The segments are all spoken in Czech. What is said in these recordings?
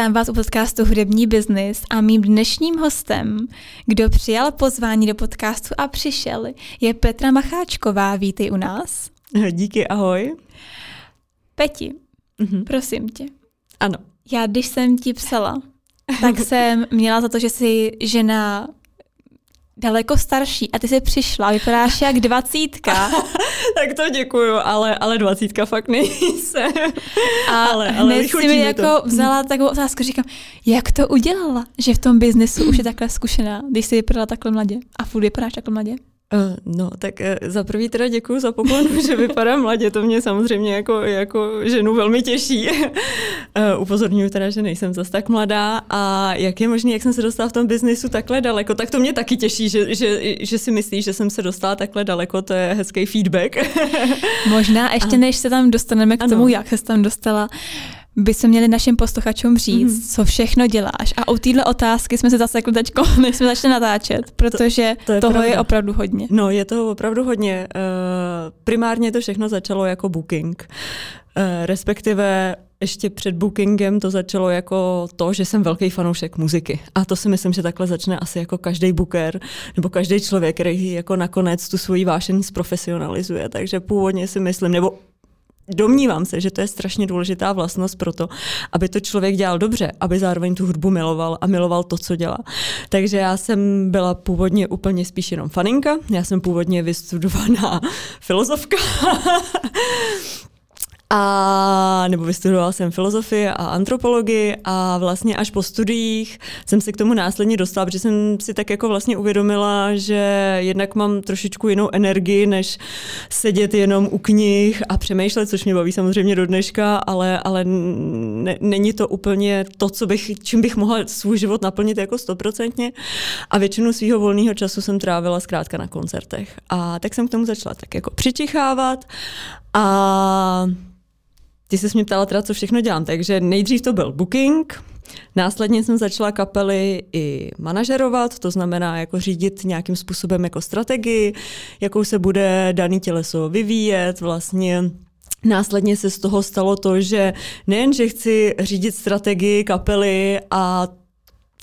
Vítám vás u podcastu Hudební biznis a mým dnešním hostem, kdo přijal pozvání do podcastu a přišel, je Petra Macháčková. Vítej u nás. Díky, ahoj. Peti, mm-hmm. prosím tě. Ano. Já když jsem ti psala, tak jsem měla za to, že jsi žena daleko starší a ty jsi přišla, vypadáš jak dvacítka. tak to děkuju, ale, ale dvacítka fakt nejsem. A ale, ale hned si mi jako to. vzala takovou otázku, říkám, jak to udělala, že v tom biznesu už je takhle zkušená, když jsi vypadala takhle mladě a furt vypadáš takhle mladě? Uh, no, tak uh, za prvý teda děkuji za poklon, že vypadá mladě, to mě samozřejmě jako, jako ženu velmi těší. uh, upozorňuji teda, že nejsem zase tak mladá a jak je možné, jak jsem se dostala v tom biznisu takhle daleko, tak to mě taky těší, že, že, že si myslíš, že jsem se dostala takhle daleko, to je hezký feedback. Možná ještě než se tam dostaneme k tomu, ano. jak se tam dostala, by se měli našim posluchačům říct, mm. co všechno děláš. A u téhle otázky jsme se zasekli teď, než jsme začali natáčet, protože to, to je toho pravda. je opravdu hodně. No, je toho opravdu hodně. Uh, primárně to všechno začalo jako booking. Uh, respektive ještě před bookingem to začalo jako to, že jsem velký fanoušek muziky. A to si myslím, že takhle začne asi jako každý booker nebo každý člověk, který jako nakonec tu svoji vášeň zprofesionalizuje. Takže původně si myslím, nebo domnívám se, že to je strašně důležitá vlastnost pro to, aby to člověk dělal dobře, aby zároveň tu hudbu miloval a miloval to, co dělá. Takže já jsem byla původně úplně spíš jenom faninka, já jsem původně vystudovaná filozofka, a nebo vystudovala jsem filozofii a antropologii a vlastně až po studiích jsem se k tomu následně dostala, protože jsem si tak jako vlastně uvědomila, že jednak mám trošičku jinou energii, než sedět jenom u knih a přemýšlet, což mě baví samozřejmě do dneška, ale, ale ne, není to úplně to, co bych, čím bych mohla svůj život naplnit jako stoprocentně. A většinu svého volného času jsem trávila zkrátka na koncertech. A tak jsem k tomu začala tak jako přičichávat a ty se mě ptala teda, co všechno dělám, takže nejdřív to byl booking, Následně jsem začala kapely i manažerovat, to znamená jako řídit nějakým způsobem jako strategii, jakou se bude daný těleso vyvíjet, vlastně Následně se z toho stalo to, že nejen, že chci řídit strategii kapely a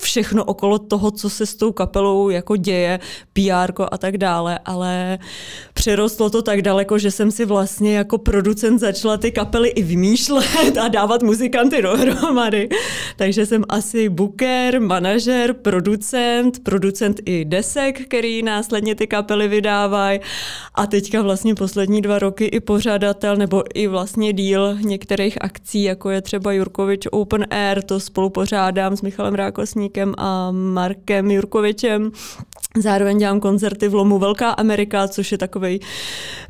všechno okolo toho, co se s tou kapelou jako děje, PR a tak dále, ale přerostlo to tak daleko, že jsem si vlastně jako producent začala ty kapely i vymýšlet a dávat muzikanty dohromady. Takže jsem asi booker, manažer, producent, producent i desek, který následně ty kapely vydávají a teďka vlastně poslední dva roky i pořadatel nebo i vlastně díl některých akcí, jako je třeba Jurkovič Open Air, to spolu pořádám s Michalem Rákosní Koníkem a Markem Jurkovičem. Zároveň dělám koncerty v Lomu Velká Amerika, což je takovej,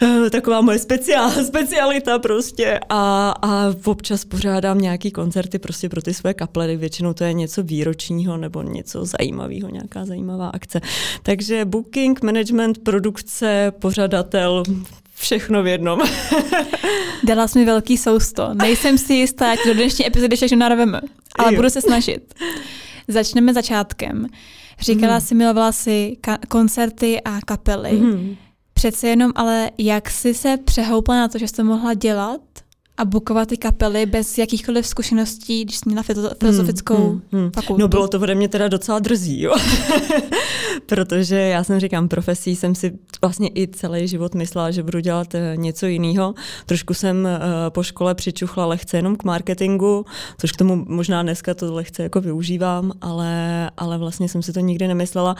eh, taková moje speciál, specialita prostě a, a občas pořádám nějaký koncerty prostě pro ty své kapledy, většinou to je něco výročního nebo něco zajímavého, nějaká zajímavá akce. Takže booking, management, produkce, pořadatel, všechno v jednom. Dala jsi mi velký sousto. Nejsem si jistá, jak do dnešní epizody všechno narveme, ale jo. budu se snažit. Začneme začátkem. Říkala mm. si, milovala si ka- koncerty a kapely. Mm. Přece jenom, ale jak jsi se přehoupla na to, že jsi to mohla dělat a bukovat ty kapely bez jakýchkoliv zkušeností, když jsi měla filozofickou hmm, hmm, hmm. fakultu? No bylo to ode mě teda docela drzí, jo. Protože já jsem říkám, profesí jsem si vlastně i celý život myslela, že budu dělat eh, něco jiného. Trošku jsem uh, po škole přičuchla lehce jenom k marketingu, což k tomu možná dneska to lehce jako využívám, ale, ale vlastně jsem si to nikdy nemyslela.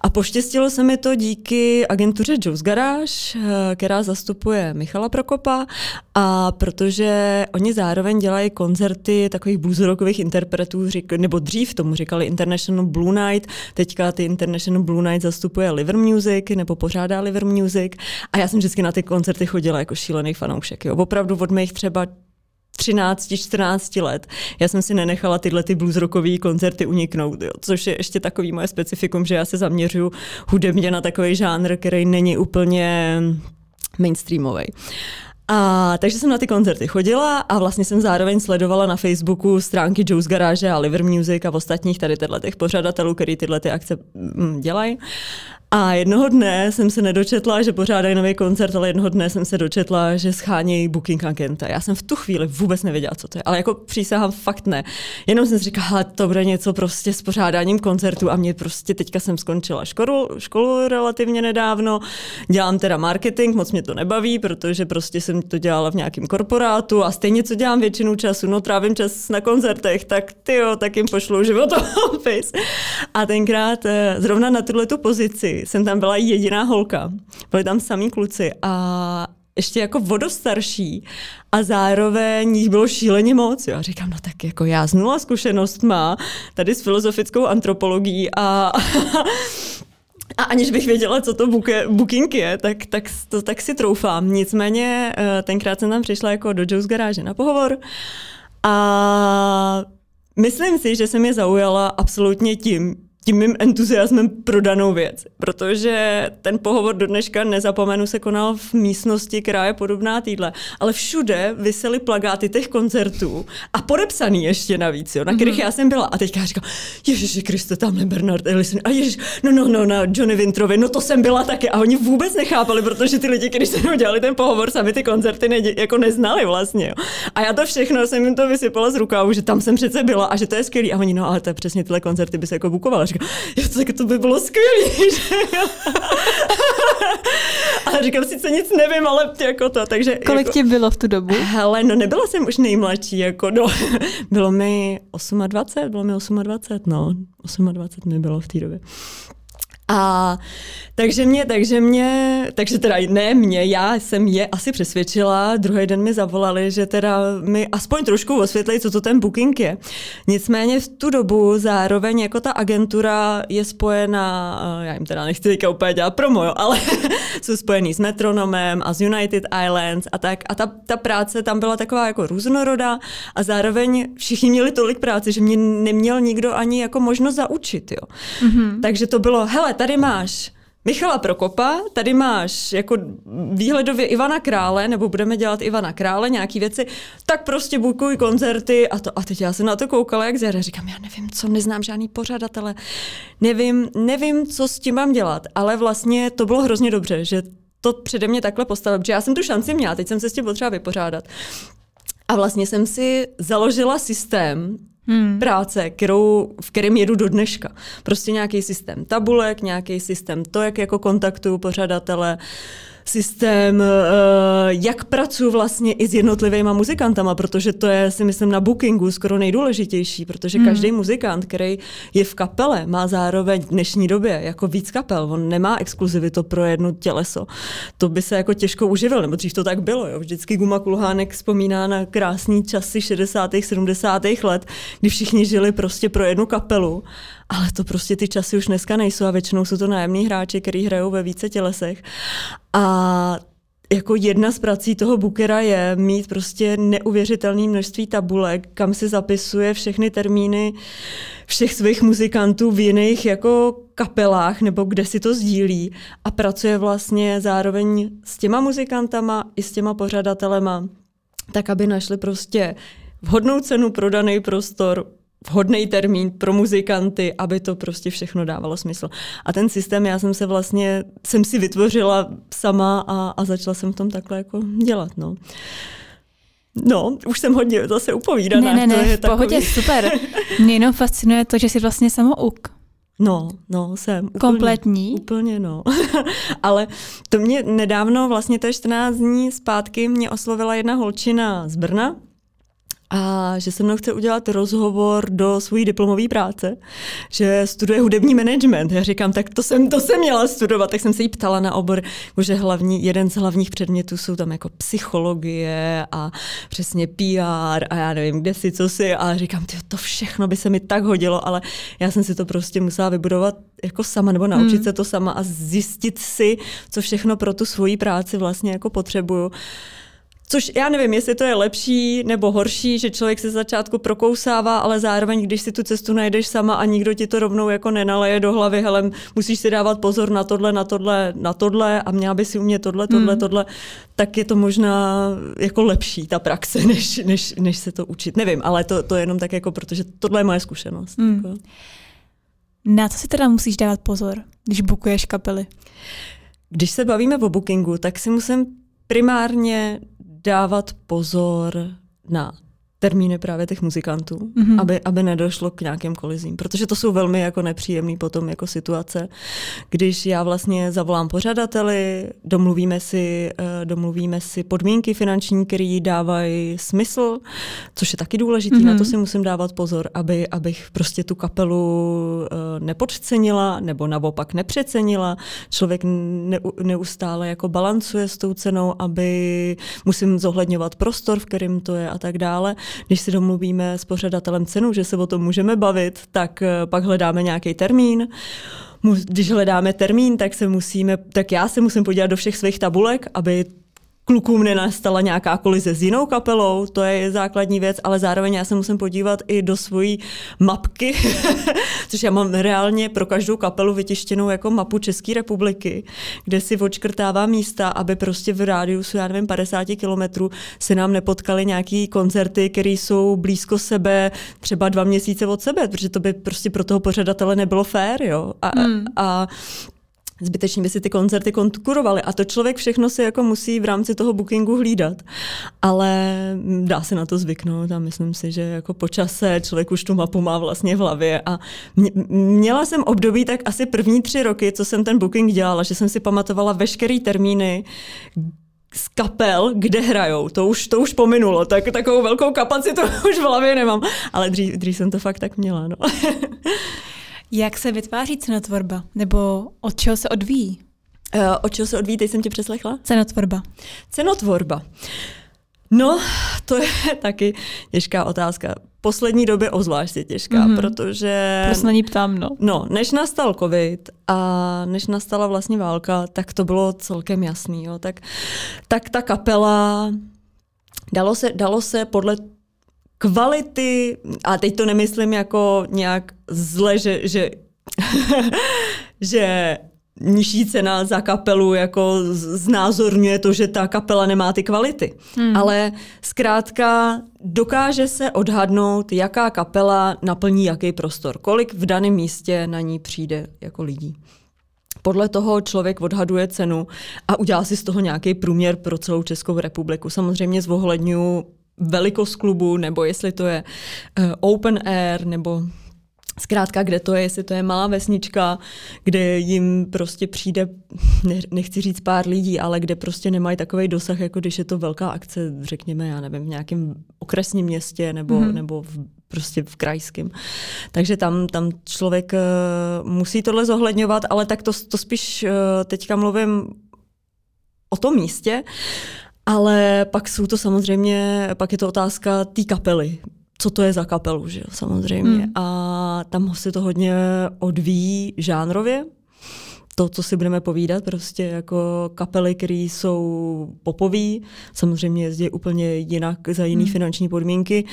A poštěstilo se mi to díky agentuře Joe's Garage, uh, která zastupuje Michala Prokopa a protože že oni zároveň dělají koncerty takových bluesrockových interpretů, nebo dřív tomu říkali International Blue Night, teďka ty International Blue Night zastupuje Liver Music, nebo pořádá Liver Music a já jsem vždycky na ty koncerty chodila jako šílený fanoušek. Jo. Opravdu od mých třeba 13-14 let. Já jsem si nenechala tyhle ty bluesrockové koncerty uniknout, jo, což je ještě takový moje specifikum, že já se zaměřuju hudebně na takový žánr, který není úplně mainstreamový. A takže jsem na ty koncerty chodila a vlastně jsem zároveň sledovala na Facebooku stránky Joe's Garage a Liver Music a ostatních tady těch pořadatelů, který tyhle ty akce mm, dělají. A jednoho dne jsem se nedočetla, že pořádají nový koncert, ale jednoho dne jsem se dočetla, že schánějí booking agenta. Já jsem v tu chvíli vůbec nevěděla, co to je, ale jako přísahám fakt ne. Jenom jsem si říkala, to bude něco prostě s pořádáním koncertu a mě prostě teďka jsem skončila školu, školu relativně nedávno, dělám teda marketing, moc mě to nebaví, protože prostě jsem to dělala v nějakém korporátu a stejně co dělám většinu času, no trávím čas na koncertech, tak ty jo, tak jim pošlu životopis. A tenkrát eh, zrovna na tuhle tu pozici jsem tam byla jediná holka. Byli tam samý kluci a ještě jako vodostarší a zároveň jich bylo šíleně moc. Jo. A říkám, no tak jako já z nula zkušenost má tady s filozofickou antropologií a a aniž bych věděla, co to buke, booking je, tak, tak, to, tak si troufám. Nicméně eh, tenkrát jsem tam přišla jako do Joe's garáže na pohovor a myslím si, že se mě zaujala absolutně tím, tím mým entuziasmem pro danou věc, protože ten pohovor do dneška nezapomenu se konal v místnosti, která je podobná týdle, ale všude vysely plagáty těch koncertů a podepsaný ještě navíc, jo, na kterých mm-hmm. já jsem byla. A teďka říkám, Ježiši Kriste, tamhle Bernard Ellison, a ježiš, no, no, no, na Johnny Wintrovi, no to jsem byla taky. A oni vůbec nechápali, protože ty lidi, když se dělali ten pohovor, sami ty koncerty ne, jako neznali vlastně. Jo. A já to všechno jsem jim to vysypala z rukávu, že tam jsem přece byla a že to je skvělý. A oni, no, ale to je přesně tyhle koncerty by se jako bukovala říkám, tak to by bylo skvělé. a říkám, sice nic nevím, ale jako to, takže... Kolik jako, ti bylo v tu dobu? Hele, no nebyla jsem už nejmladší, jako no, bylo mi 28, bylo mi 28, no, 28 mi bylo v té době. A takže mě, takže mě, takže teda ne mě, já jsem je asi přesvědčila, druhý den mi zavolali, že teda mi aspoň trošku osvětlí, co to ten booking je. Nicméně v tu dobu zároveň jako ta agentura je spojená, eh, já jim teda nechci teďka úplně dělat promo, jo, ale jsou spojený s Metronomem a s United Islands a tak. A ta, ta práce tam byla taková jako různoroda a zároveň všichni měli tolik práce, že mě neměl nikdo ani jako možnost zaučit, jo. Mm-hmm. Takže to bylo, hele, tady máš Michala Prokopa, tady máš jako výhledově Ivana Krále, nebo budeme dělat Ivana Krále, nějaký věci, tak prostě bukuj koncerty a to. A teď já jsem na to koukala jak zjara, říkám, já nevím, co, neznám žádný pořadatele, nevím, nevím, co s tím mám dělat, ale vlastně to bylo hrozně dobře, že to přede mě takhle postavil, protože já jsem tu šanci měla, teď jsem se s tím potřeba vypořádat. A vlastně jsem si založila systém, hmm. práce, kterou, v kterém jedu do dneška. Prostě nějaký systém tabulek, nějaký systém to, jak jako kontaktuju pořadatele, systém, eh, jak pracuji vlastně i s jednotlivými muzikantama, protože to je, si myslím, na bookingu skoro nejdůležitější, protože hmm. každý muzikant, který je v kapele, má zároveň v dnešní době jako víc kapel. On nemá exkluzivitu pro jedno těleso. To by se jako těžko uživil, nebo dřív to tak bylo. Jo. Vždycky Guma Kulhánek vzpomíná na krásný časy 60. 70. let, kdy všichni žili prostě pro jednu kapelu ale to prostě ty časy už dneska nejsou a většinou jsou to nájemní hráči, kteří hrajou ve více tělesech. A jako jedna z prací toho bookera je mít prostě neuvěřitelné množství tabulek, kam si zapisuje všechny termíny všech svých muzikantů v jiných jako kapelách nebo kde si to sdílí a pracuje vlastně zároveň s těma muzikantama i s těma pořadatelema, tak aby našli prostě vhodnou cenu pro daný prostor, vhodný termín pro muzikanty, aby to prostě všechno dávalo smysl. A ten systém já jsem se vlastně, jsem si vytvořila sama a, a začala jsem v tom takhle jako dělat, no. No, už jsem hodně zase upovídaná. Ne, ne, ne, to je v pohodě, takový... super. Mě jenom fascinuje to, že jsi vlastně samouk. No, no, jsem. Úplně, Kompletní? Úplně, no. Ale to mě nedávno, vlastně to 14 dní zpátky, mě oslovila jedna holčina z Brna, a že se mnou chce udělat rozhovor do své diplomové práce, že studuje hudební management. Já říkám, tak to jsem, to jsem měla studovat, tak jsem se jí ptala na obor, že hlavní, jeden z hlavních předmětů jsou tam jako psychologie a přesně PR a já nevím, kde si, co si a říkám, tyjo, to všechno by se mi tak hodilo, ale já jsem si to prostě musela vybudovat jako sama nebo naučit hmm. se to sama a zjistit si, co všechno pro tu svoji práci vlastně jako potřebuju. Což já nevím, jestli to je lepší nebo horší, že člověk se začátku prokousává, ale zároveň, když si tu cestu najdeš sama a nikdo ti to rovnou jako nenaleje do hlavy, hele, musíš si dávat pozor na tohle, na tohle, na tohle a měla by si umět tohle, tohle, hmm. tohle, tak je to možná jako lepší ta praxe, než, než, než se to učit. Nevím, ale to, to je jenom tak jako, protože tohle je moje zkušenost. Hmm. Jako. Na co si teda musíš dávat pozor, když bukuješ kapely? Když se bavíme o bookingu, tak si musím primárně dávat pozor na termíny právě těch muzikantů, mm-hmm. aby, aby nedošlo k nějakým kolizím, protože to jsou velmi jako nepříjemné potom jako situace, když já vlastně zavolám pořadateli, domluvíme si, uh, domluvíme si podmínky finanční, které dávají smysl, což je taky důležité, mm-hmm. na to mhm. si musím dávat pozor, aby, abych prostě tu kapelu uh, nepodcenila nebo naopak nepřecenila. Člověk ne, neustále jako balancuje s tou cenou, aby musím zohledňovat prostor, v kterém to je a tak dále když si domluvíme s pořadatelem cenu, že se o tom můžeme bavit, tak eh, pak hledáme nějaký termín. Když hledáme termín, tak se musíme, tak já se musím podívat do všech svých tabulek, aby klukům nenastala nějaká kolize s jinou kapelou, to je základní věc, ale zároveň já se musím podívat i do svojí mapky, což já mám reálně pro každou kapelu vytištěnou jako mapu České republiky, kde si odškrtávám místa, aby prostě v rádiusu, já nevím, 50 kilometrů se nám nepotkaly nějaký koncerty, které jsou blízko sebe, třeba dva měsíce od sebe, protože to by prostě pro toho pořadatele nebylo fér, jo. A, hmm. a zbytečně by si ty koncerty konkurovaly. A to člověk všechno si jako musí v rámci toho bookingu hlídat. Ale dá se na to zvyknout a myslím si, že jako po čase člověk už tu mapu má vlastně v hlavě. A měla jsem období tak asi první tři roky, co jsem ten booking dělala, že jsem si pamatovala veškerý termíny, z kapel, kde hrajou. To už, to už pominulo, tak takovou velkou kapacitu už v hlavě nemám. Ale dřív, dřív jsem to fakt tak měla. No. Jak se vytváří cenotvorba? Nebo od čeho se odvíjí? Uh, od čeho se odvíjí, teď jsem tě přeslechla? Cenotvorba. Cenotvorba. No, to je taky těžká otázka. Poslední době ozvláště těžká, mm-hmm. protože... Prostě na ní ptám, no. No, než nastal covid a než nastala vlastně válka, tak to bylo celkem jasný, jo. Tak, tak ta kapela, dalo se, dalo se podle kvality, a teď to nemyslím jako nějak zle, že, že, že nižší cena za kapelu jako znázorňuje to, že ta kapela nemá ty kvality. Hmm. Ale zkrátka dokáže se odhadnout, jaká kapela naplní jaký prostor, kolik v daném místě na ní přijde jako lidí. Podle toho člověk odhaduje cenu a udělá si z toho nějaký průměr pro celou Českou republiku. Samozřejmě zvohledňuji velikost klubu, nebo jestli to je uh, open air, nebo Zkrátka, kde to je, jestli to je malá vesnička, kde jim prostě přijde, nechci říct pár lidí, ale kde prostě nemají takový dosah, jako když je to velká akce, řekněme, já nevím, v nějakém okresním městě nebo, mm-hmm. nebo v, prostě v krajském. Takže tam, tam člověk uh, musí tohle zohledňovat, ale tak to, to spíš uh, teďka mluvím o tom místě. Ale pak jsou to samozřejmě, pak je to otázka té kapely. Co to je za kapelu, že jo, samozřejmě. Hmm. A tam se to hodně odvíjí žánrově, to, co si budeme povídat, prostě jako kapely, které jsou popoví, samozřejmě jezdí úplně jinak za jiné hmm. finanční podmínky,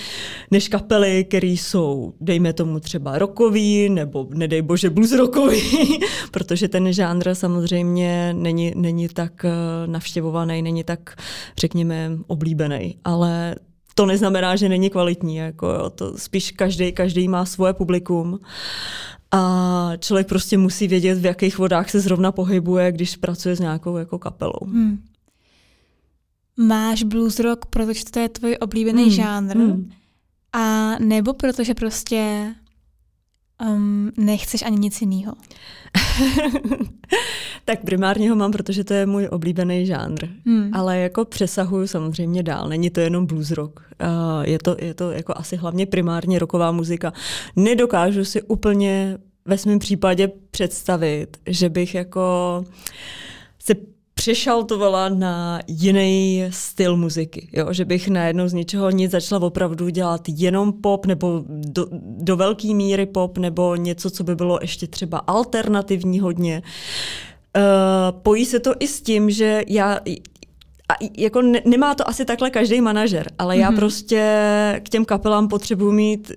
než kapely, které jsou, dejme tomu třeba rokový, nebo nedej bože blues rokový, protože ten žánr samozřejmě není, není tak eh, navštěvovaný, není tak, řekněme, oblíbený, ale to neznamená, že není kvalitní. Jako jo. To spíš každý, každý má svoje publikum a člověk prostě musí vědět, v jakých vodách se zrovna pohybuje, když pracuje s nějakou jako kapelou. Hmm. Máš blues rock, protože to je tvůj oblíbený hmm. žánr? Hmm. A nebo protože prostě um, nechceš ani nic jiného? tak primárně ho mám, protože to je můj oblíbený žánr. Hmm. Ale jako přesahuju samozřejmě dál. Není to jenom blues rock. Uh, je, to, je to jako asi hlavně primárně roková muzika. Nedokážu si úplně ve svém případě představit, že bych jako se přešaltovala na jiný styl muziky. Jo? Že bych najednou z ničeho nic začala opravdu dělat jenom pop nebo do, do velké míry pop nebo něco, co by bylo ještě třeba alternativní hodně. Uh, pojí se to i s tím, že já a jako ne, nemá to asi takhle každý manažer, ale mm-hmm. já mhm. prostě k těm kapelám potřebuji mít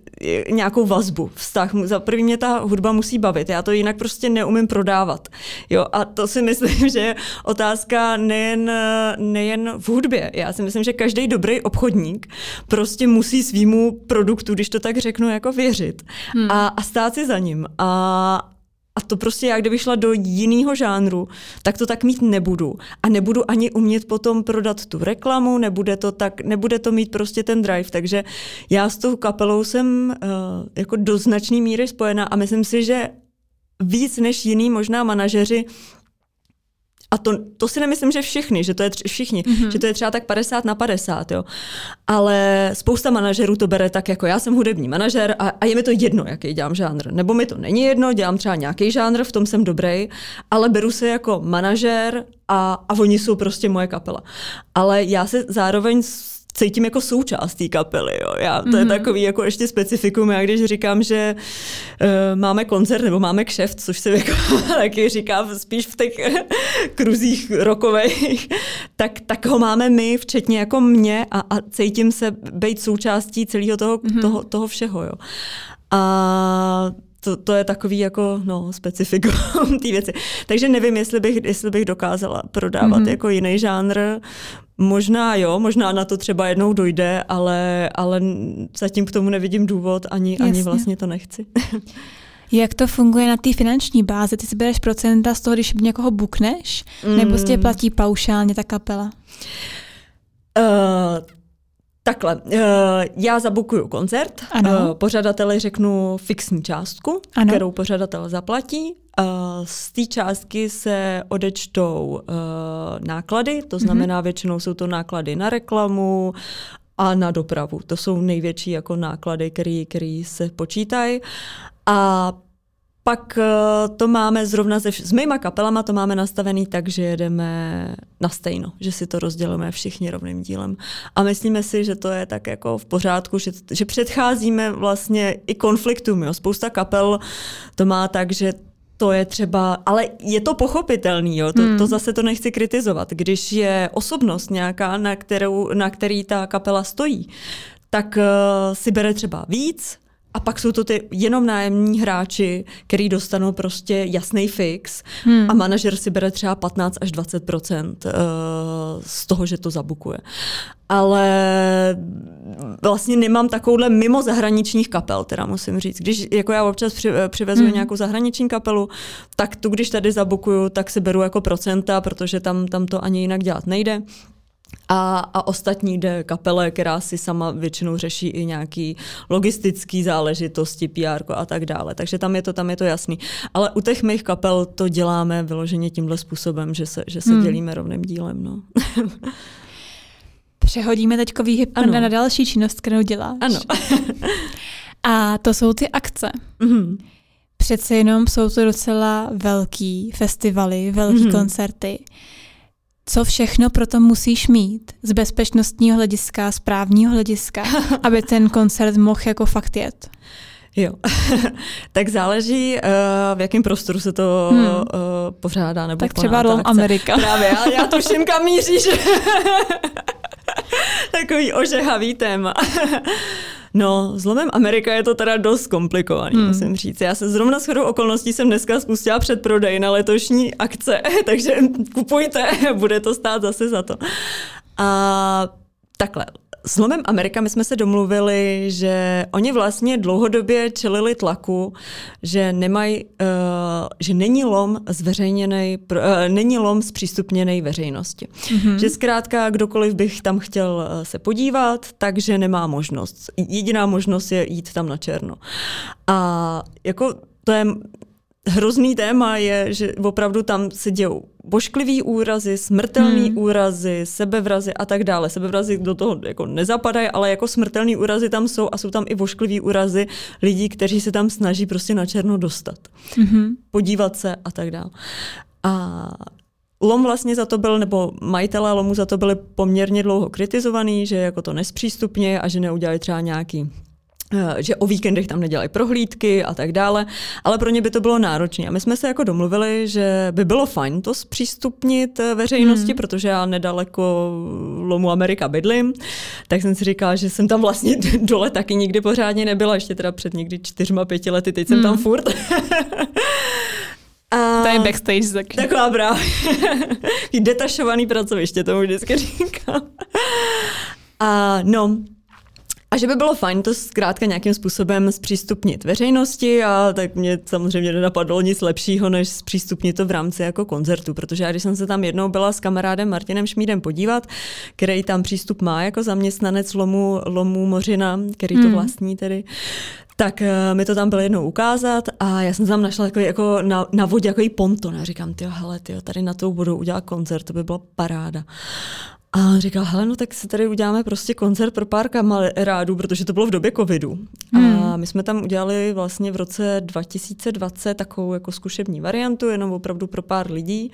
nějakou vazbu, vztah. Za první mě ta hudba musí bavit, já to jinak prostě neumím prodávat. Jo, a to si myslím, že je otázka nejen, nejen v hudbě. Já si myslím, že každý dobrý obchodník prostě musí svýmu produktu, když to tak řeknu, jako věřit hmm. a, a stát si za ním. A, a to prostě já, kdybych šla do jiného žánru, tak to tak mít nebudu. A nebudu ani umět potom prodat tu reklamu, nebude to tak, nebude to mít prostě ten drive. Takže já s tou kapelou jsem uh, jako do značné míry spojená a myslím si, že víc než jiný možná manažeři a to, to si nemyslím, že všichni, že to je tři, všichni, mm-hmm. že to je třeba tak 50 na 50, jo. Ale spousta manažerů to bere tak jako já jsem hudební manažer a, a je mi to jedno, jaký dělám žánr. Nebo mi to není jedno, dělám třeba nějaký žánr, v tom jsem dobrý, ale beru se jako manažer a, a oni jsou prostě moje kapela. Ale já se zároveň cítím jako součást té kapely. Jo. Já, to mm-hmm. je mhm. takový jako ještě specifikum. Já když říkám, že uh, máme koncert nebo máme kšeft, což se jako taky říká spíš v těch kruzích rokových, tak, tak ho máme my, včetně jako mě a, a cítím se být součástí celého toho, mm-hmm. toho, toho všeho. Jo. A to, to je takový jako no, specifikum té věci. Takže nevím, jestli bych, jestli bych dokázala prodávat mm-hmm. jako jiný žánr. Možná jo, možná na to třeba jednou dojde, ale, ale zatím k tomu nevidím důvod, ani, ani vlastně to nechci. Jak to funguje na té finanční bázi? Ty si bereš procenta z toho, když někoho bukneš? Mm. Nebo si tě platí paušálně ta kapela? Uh, Takhle, uh, já zabukuju koncert, ano. Uh, pořadateli řeknu fixní částku, ano. kterou pořadatel zaplatí. Uh, z té částky se odečtou uh, náklady, to mhm. znamená mm-hmm. většinou jsou to náklady na reklamu a na dopravu. To jsou největší jako náklady, které se počítají. A pak eh, to máme zrovna se, s mýma kapelama to máme nastavený tak, že jedeme na stejno, že si to rozdělíme všichni rovným dílem. A myslíme si, že to je tak jako v pořádku, že, že předcházíme vlastně i konfliktům. Jo. Spousta kapel to má tak, že to je třeba, ale je to pochopitelný, jo? To, hmm. to zase to nechci kritizovat. Když je osobnost nějaká, na, kterou, na který ta kapela stojí, tak uh, si bere třeba víc, a pak jsou to ty jenom nájemní hráči, který dostanou prostě jasný fix hmm. a manažer si bere třeba 15 až 20 uh, z toho, že to zabukuje. Ale vlastně nemám takovouhle mimo zahraničních kapel, teda musím říct. Když jako já občas při, přivezu hmm. nějakou zahraniční kapelu, tak tu, když tady zabukuju, tak si beru jako procenta, protože tam, tam to ani jinak dělat nejde. A, a ostatní jde kapele, která si sama většinou řeší i nějaký logistický záležitosti, PR a tak dále. Takže tam je to, tam je to jasný. Ale u těch mých kapel to děláme vyloženě tímhle způsobem, že se, že se hmm. dělíme rovným dílem. No. Přehodíme teď výhyb na další činnost, kterou děláš. Ano. a to jsou ty akce. Mm-hmm. Přece jenom jsou to docela velký festivaly, velký mm-hmm. koncerty co všechno proto musíš mít z bezpečnostního hlediska, z právního hlediska, aby ten koncert mohl jako fakt jet? Jo, tak záleží, uh, v jakém prostoru se to hmm. uh, pořádá. Nebo tak třeba Rom Amerika. Právě, já, já tuším, kam míříš. Takový ožehavý téma. No, zlomem Amerika je to teda dost komplikovaný, hmm. musím říct. Já se zrovna s chodou okolností jsem dneska spustila předprodej na letošní akce, takže kupujte, bude to stát zase za to. A takhle, s Lomem Amerika my jsme se domluvili, že oni vlastně dlouhodobě čelili tlaku, že nemají, uh, že není lom zveřejněný, uh, není lom zpřístupněný veřejnosti. Mm-hmm. Že zkrátka kdokoliv bych tam chtěl uh, se podívat, takže nemá možnost. Jediná možnost je jít tam na černo. A jako to je hrozný téma je, že opravdu tam se dějou bošklivý úrazy, smrtelný hmm. úrazy, sebevrazy a tak dále. Sebevrazy do toho jako nezapadají, ale jako smrtelný úrazy tam jsou a jsou tam i bošklivý úrazy lidí, kteří se tam snaží prostě na černo dostat. Hmm. Podívat se a tak dále. A Lom vlastně za to byl, nebo majitelé Lomu za to byli poměrně dlouho kritizovaný, že jako to nespřístupně a že neudělali třeba nějaký že o víkendech tam nedělají prohlídky a tak dále, ale pro ně by to bylo náročné. A my jsme se jako domluvili, že by bylo fajn to zpřístupnit eh, veřejnosti, hmm. protože já nedaleko Lomu Amerika bydlím, tak jsem si říkala, že jsem tam vlastně dole taky nikdy pořádně nebyla, ještě teda před někdy čtyřma, pěti lety, teď jsem hmm. tam furt. A to je backstage taky. Taková právě. Detašovaný pracoviště, tomu vždycky říkám. A no, a že by bylo fajn to zkrátka nějakým způsobem zpřístupnit veřejnosti a tak mě samozřejmě nenapadlo nic lepšího, než zpřístupnit to v rámci jako koncertu, protože já když jsem se tam jednou byla s kamarádem Martinem Šmídem podívat, který tam přístup má jako zaměstnanec Lomu, Lomu Mořina, který to hmm. vlastní tedy, tak uh, mi to tam bylo jednou ukázat a já jsem tam našla takový jako na, na vodě jako ponton a říkám, ty hele, tyjo, tady na tou budou udělat koncert, to by byla paráda. A říkal, hele, no tak si tady uděláme prostě koncert pro pár kamarádů, protože to bylo v době covidu. Hmm. A my jsme tam udělali vlastně v roce 2020 takovou jako zkušební variantu, jenom opravdu pro pár lidí.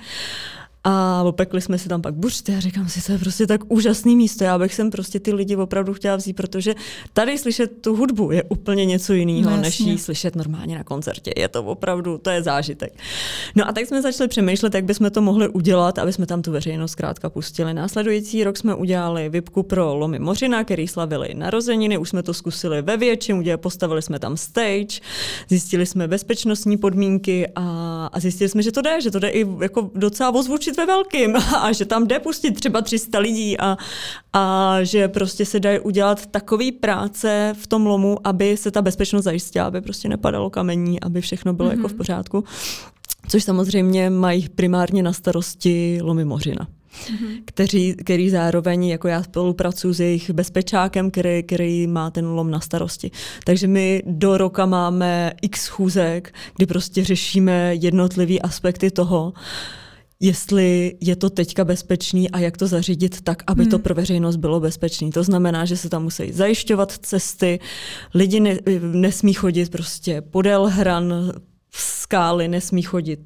A opekli jsme si tam pak buřty a říkám si, to je prostě tak úžasný místo. Já bych sem prostě ty lidi opravdu chtěla vzít, protože tady slyšet tu hudbu je úplně něco jiného, no, než ji slyšet normálně na koncertě. Je to opravdu, to je zážitek. No a tak jsme začali přemýšlet, jak bychom to mohli udělat, aby jsme tam tu veřejnost zkrátka pustili. Následující rok jsme udělali vypku pro Lomy Mořina, který slavili narozeniny, už jsme to zkusili ve větším, udělali, postavili jsme tam stage, zjistili jsme bezpečnostní podmínky a, a zjistili jsme, že to jde, že to jde i jako docela ozvučit ve velkým a že tam jde pustit třeba 300 lidí a, a že prostě se dají udělat takový práce v tom lomu, aby se ta bezpečnost zajistila, aby prostě nepadalo kamení, aby všechno bylo mm-hmm. jako v mhm. pořádku. Což samozřejmě mají primárně na starosti lomy Mořina. Mm-hmm. Kteří, který zároveň, jako já spolupracuji s jejich bezpečákem, který, který má ten lom na starosti. Takže my do roka máme x chůzek, kdy prostě řešíme jednotlivé aspekty toho, jestli je to teďka bezpečný a jak to zařídit tak, aby hmm. to pro veřejnost bylo bezpečné. To znamená, že se tam musí zajišťovat cesty, lidi ne, nesmí chodit prostě podél hran, skály, nesmí chodit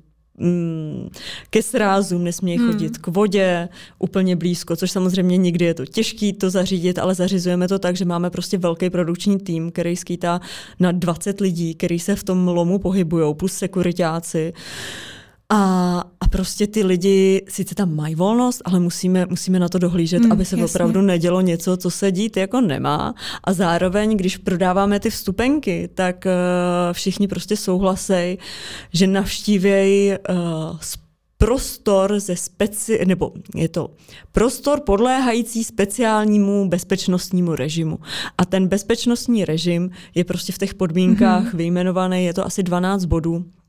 ke srázům, nesmí hmm. chodit k vodě úplně blízko, což samozřejmě někdy je to těžké to zařídit, ale zařizujeme to tak, že máme prostě velký produkční tým, který skýtá na 20 lidí, který se v tom lomu pohybují, plus sekuritáci. A, a prostě ty lidi sice tam mají volnost, ale musíme, musíme na to dohlížet, mm, aby se jasně. opravdu nedělo něco, co se dít jako nemá. A zároveň, když prodáváme ty vstupenky, tak uh, všichni prostě souhlasí, že navštívějí uh, prostor ze speci- nebo je to prostor podléhající speciálnímu bezpečnostnímu režimu. A ten bezpečnostní režim je prostě v těch podmínkách mm-hmm. vyjmenovaný, je to asi 12 bodů Eh,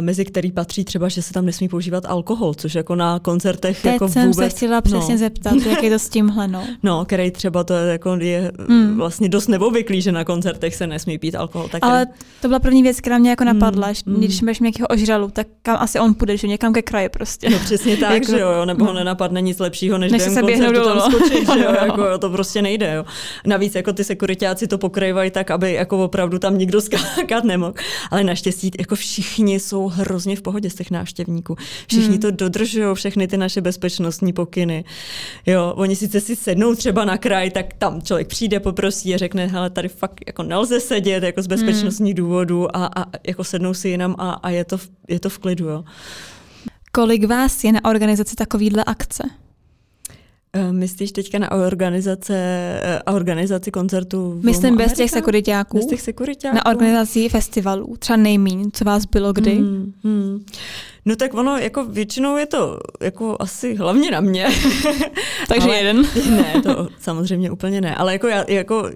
mezi který patří třeba, že se tam nesmí používat alkohol, což jako na koncertech Teď jako jsem vůbec... se chtěla přesně no. zeptat, jak je to s tímhle, no. No, který třeba to je, jako je hmm. vlastně dost neobvyklý, že na koncertech se nesmí pít alkohol. Tak Ale to byla první věc, která mě jako napadla, hmm. když máš nějakého ožralu, tak kam asi on půjde, že někam ke kraji prostě. No přesně tak, jako, že jo, nebo ho nenapadne nic lepšího, než, než během koncertu dolů, tam no. skočit, že jo, jako jo, to prostě nejde, jo. Navíc jako ty sekuritáci to pokrývají tak, aby jako opravdu tam nikdo skákat nemohl. Ale naštěstí jako všichni jsou hrozně v pohodě z těch návštěvníků. Všichni hmm. to dodržují, všechny ty naše bezpečnostní pokyny. Jo, oni sice si sednou třeba na kraj, tak tam člověk přijde, poprosí a řekne, hele, tady fakt jako nelze sedět jako z bezpečnostních hmm. důvodů a, a jako sednou si jinam a, a je, to, je to v klidu. Jo. Kolik vás je na organizaci takovýhle akce? Eh, myslíš teďka na organizace, eh, organizaci koncertu? Myslím bez těch sekuritáků. Bez těch sekuritáků. Na organizaci festivalů, třeba nejmín, co vás bylo kdy? Hmm, hmm. No tak ono, jako většinou je to jako asi hlavně na mě. Takže ale, jeden. ne, to samozřejmě úplně ne, ale jako já, jako,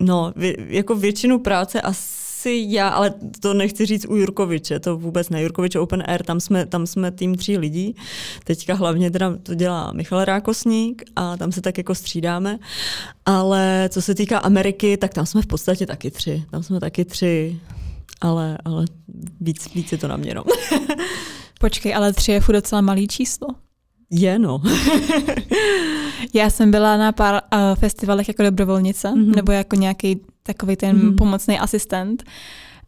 no, jako většinu práce asi asi já, ale to nechci říct u Jurkoviče, to vůbec ne. Jurkoviče Open Air, tam jsme, tam jsme tým tří lidí. Teďka hlavně teda to dělá Michal Rákosník a tam se tak jako střídáme. Ale co se týká Ameriky, tak tam jsme v podstatě taky tři. Tam jsme taky tři, ale, ale víc, víc je to na mě, no. Počkej, ale tři je furt docela malý číslo. Je, no. Já jsem byla na pár uh, festivalech jako dobrovolnice, mm-hmm. nebo jako nějaký takový ten mm-hmm. pomocný asistent.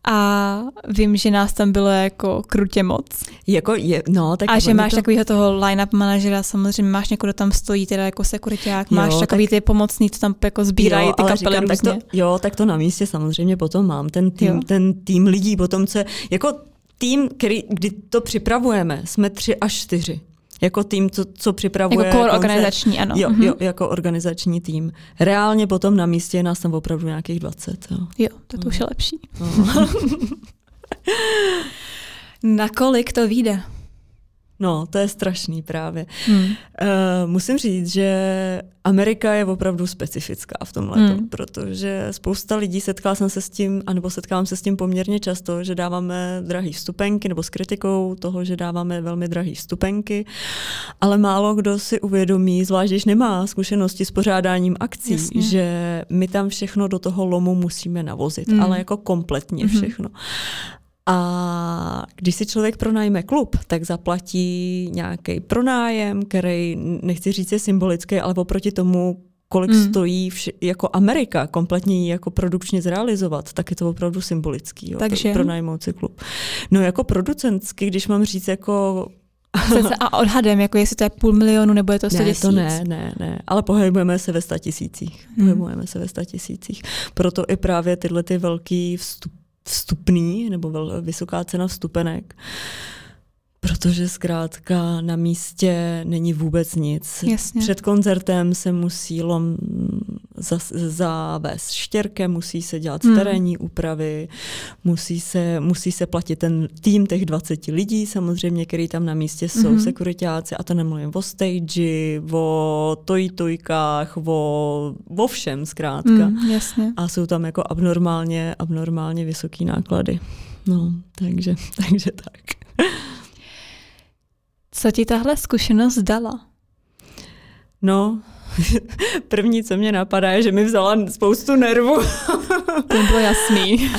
a vím, že nás tam bylo jako krutě moc. Jako je, no, tak a že oni máš to... takového toho line-up manažera, samozřejmě máš někoho, kdo tam stojí, teda jako sekuriták, máš Jo, takový tak- ty pomocný, co tam jako sbírají jo, ty kapely říkám, tak to, jo, tak to na místě samozřejmě potom mám. Ten tým, Jo. ten tým lidí potom, co je, jako tým, který, kdy to připravujeme, jsme tři až čtyři. Jako tým, co, co připravuje Jako koncert. organizační, ano. Jo, Mhm. jo, jako organizační tým. Reálně potom na místě je nás tam opravdu nějakých 20. Jo. Jo, tak to už je lepší. No. Na kolik to vyjde? No, to je strašný právě. Hmm. Uh, musím říct, že Amerika je opravdu specifická v tomhle, Hmm. hmm. protože spousta lidí setkala jsem se s tím, anebo setkávám se s tím poměrně často, že dáváme drahý vstupenky, nebo s kritikou toho, že dáváme velmi drahý vstupenky, ale málo kdo si uvědomí, zvlášť když nemá zkušenosti s pořádáním akcí, Jasně. že my tam všechno do toho lomu musíme navozit, Hmm. ale jako kompletně Mhm. všechno. A když si člověk pronajme klub, tak zaplatí nějaký pronájem, který nechci říct je symbolický, ale oproti tomu, kolik Mm. stojí vš- jako Amerika kompletně ji jako produkčně zrealizovat, tak je to opravdu symbolický. Jo, Takže? pro, pronajmout si klub. No jako producentsky, když mám říct jako Přece a odhadem, jako jestli to je půl milionu nebo je to 100 ne, tisíc. to ne, ne, ne, ale pohybujeme se ve statisících. Hmm. Pohybujeme se ve statisících. Proto i právě tyhle ty velký vstup, vstupný nebo vysoká cena vstupenek, protože zkrátka na místě není vůbec nic. Jasně. Před koncertem se musí lom zavést štěrkem, musí se dělat Hmm. terénní úpravy, musí se, musí se platit ten tým těch 20 lidí samozřejmě, který tam na místě jsou, mm-hmm. sekuritáci, a to nemluvím o stage, o tojtojkách, o, o všem zkrátka. Mm, jasně. A jsou tam jako abnormálně, abnormálně vysoký náklady. No, takže, takže tak. Co ti tahle zkušenost dala? No, první, co mě napadá, je, že mi vzala spoustu nervu. To bylo jasný.